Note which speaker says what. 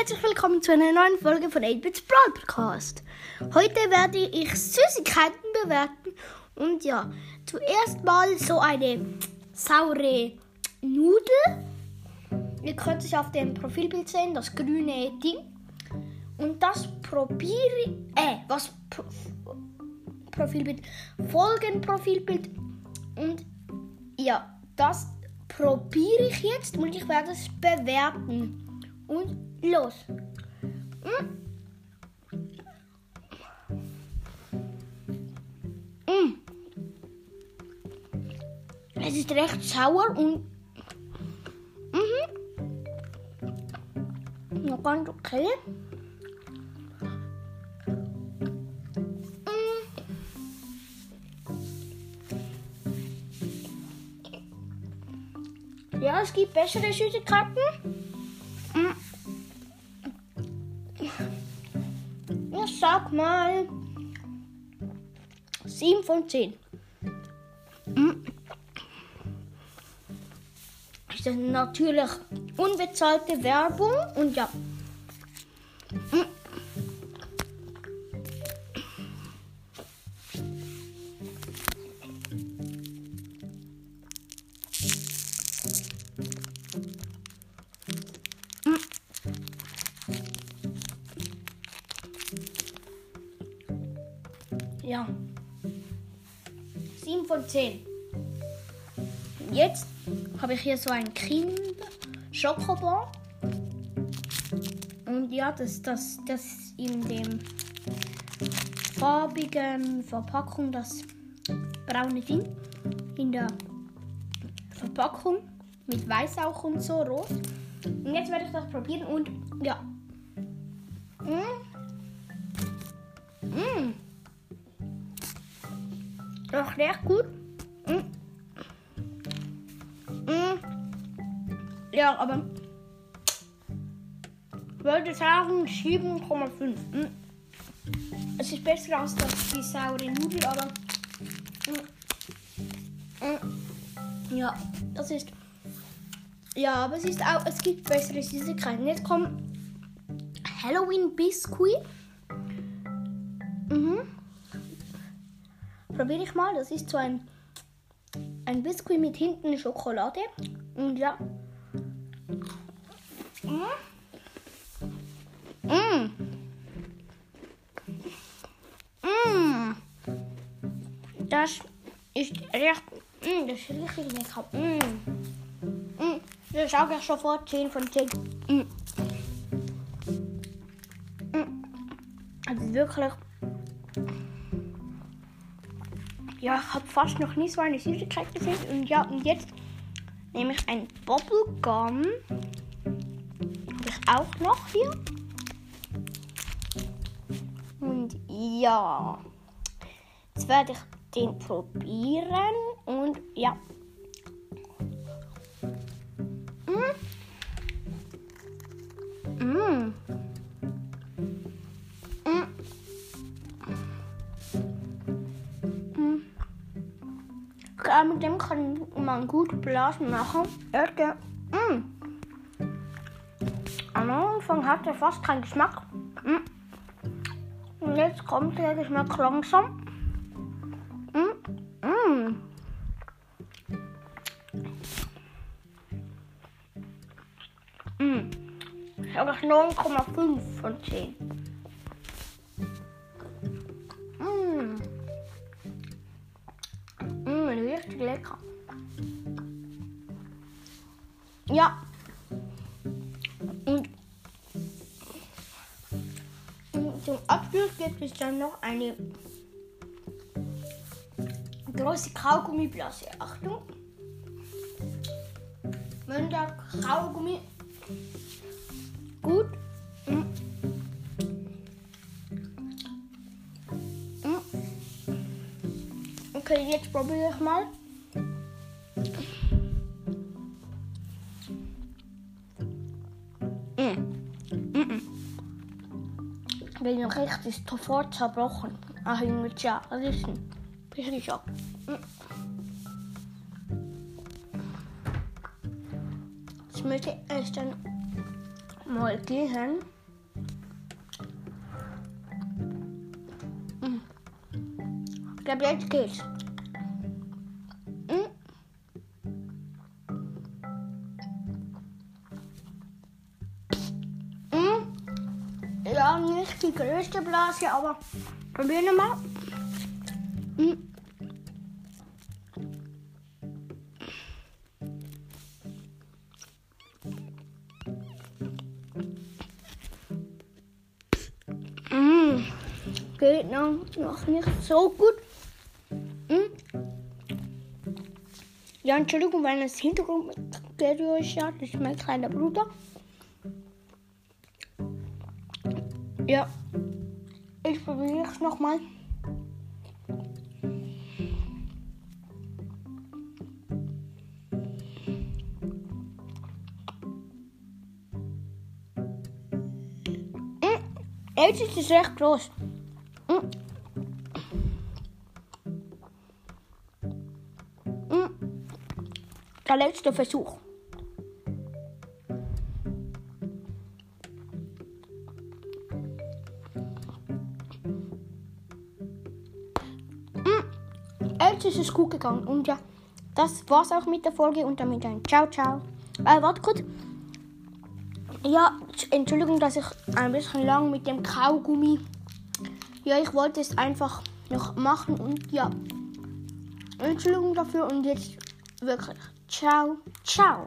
Speaker 1: herzlich willkommen zu einer neuen Folge von 8-Bits Brawl Podcast. Heute werde ich Süßigkeiten bewerten und ja, zuerst mal so eine saure Nudel. Ihr könnt es auf dem Profilbild sehen, das grüne Ding. Und das probiere äh, was Pro Profilbild, Folgenprofilbild und ja, das probiere ich jetzt und ich werde es bewerten. Und los. Mm. Mm. Es ist recht sauer und mhm. noch ganz okay. Ja, es gibt bessere Süßigkeiten. Sag mal 7 von 10. Das ist natürlich unbezahlte Werbung und ja. Ja. 7 von 10. Jetzt habe ich hier so ein Kind Schokobar. Und ja, das, das, das in dem farbigen Verpackung, das braune Ding. In der Verpackung mit weiß auch und so rot. Und jetzt werde ich das probieren und ja. Mm. Doch recht gut. Mm. Mm. Ja, aber ich würde sagen 7,5. Mm. Es ist besser als die saure Nudel, aber ja, das ist ja, aber es ist auch, es gibt bessere Süßigkeiten. Jetzt kommt Halloween Biscuit. Mhm probiere ich mal. Das ist so ein, ein Biskuit mit hinten Schokolade. Und ja. Mm. Mm. Mm. Das ist recht. Mm, das ist richtig lecker. Mm. Mm. Das sage ich sofort 10 von 10. Mm. Mm. Also wirklich. Ja, ich habe fast noch nie so eine Süßigkeit gesehen. Und ja, und jetzt nehme ich ein Bubblegum. Habe ich auch noch hier. Und ja, jetzt werde ich den probieren. Und ja. Ja, mit dem kann man gut Blasen machen. Okay. Mm. Am Anfang hat er fast keinen Geschmack. Mm. Und jetzt kommt der Geschmack langsam. Mm. Mm. Mm. Ich habe 9,5 von 10. lecker. Ja. Und, zum Abschluss gibt es dann noch eine große Kaugummiblase. Achtung. Wenn der Kaugummi gut Okay, jetzt probiere ich mal. Wenn ich recht ist sofort zerbrochen. Ach, tja, das ist ein bisschen Schock. Jetzt möchte ich dann mal gehen. Hm. Ich glaube, jetzt geht's. Blase, aber probieren wir mal. Hm. Mm. Geht noch, nicht so gut. Mm. Ja, Entschuldigung, wenn das Hintergrundvideo ist, ja, das ist mein kleiner Bruder. Ja, ich probiere es nochmal. Jetzt ist es recht groß. Mm. Mm. Der letzte Versuch. Jetzt ist es gut gegangen. Und ja, das war's auch mit der Folge und damit ein Ciao, ciao. Äh, warte kurz. Ja, Entschuldigung, dass ich ein bisschen lang mit dem Kaugummi. Ja, ich wollte es einfach noch machen und ja. Entschuldigung dafür und jetzt wirklich. Ciao, ciao.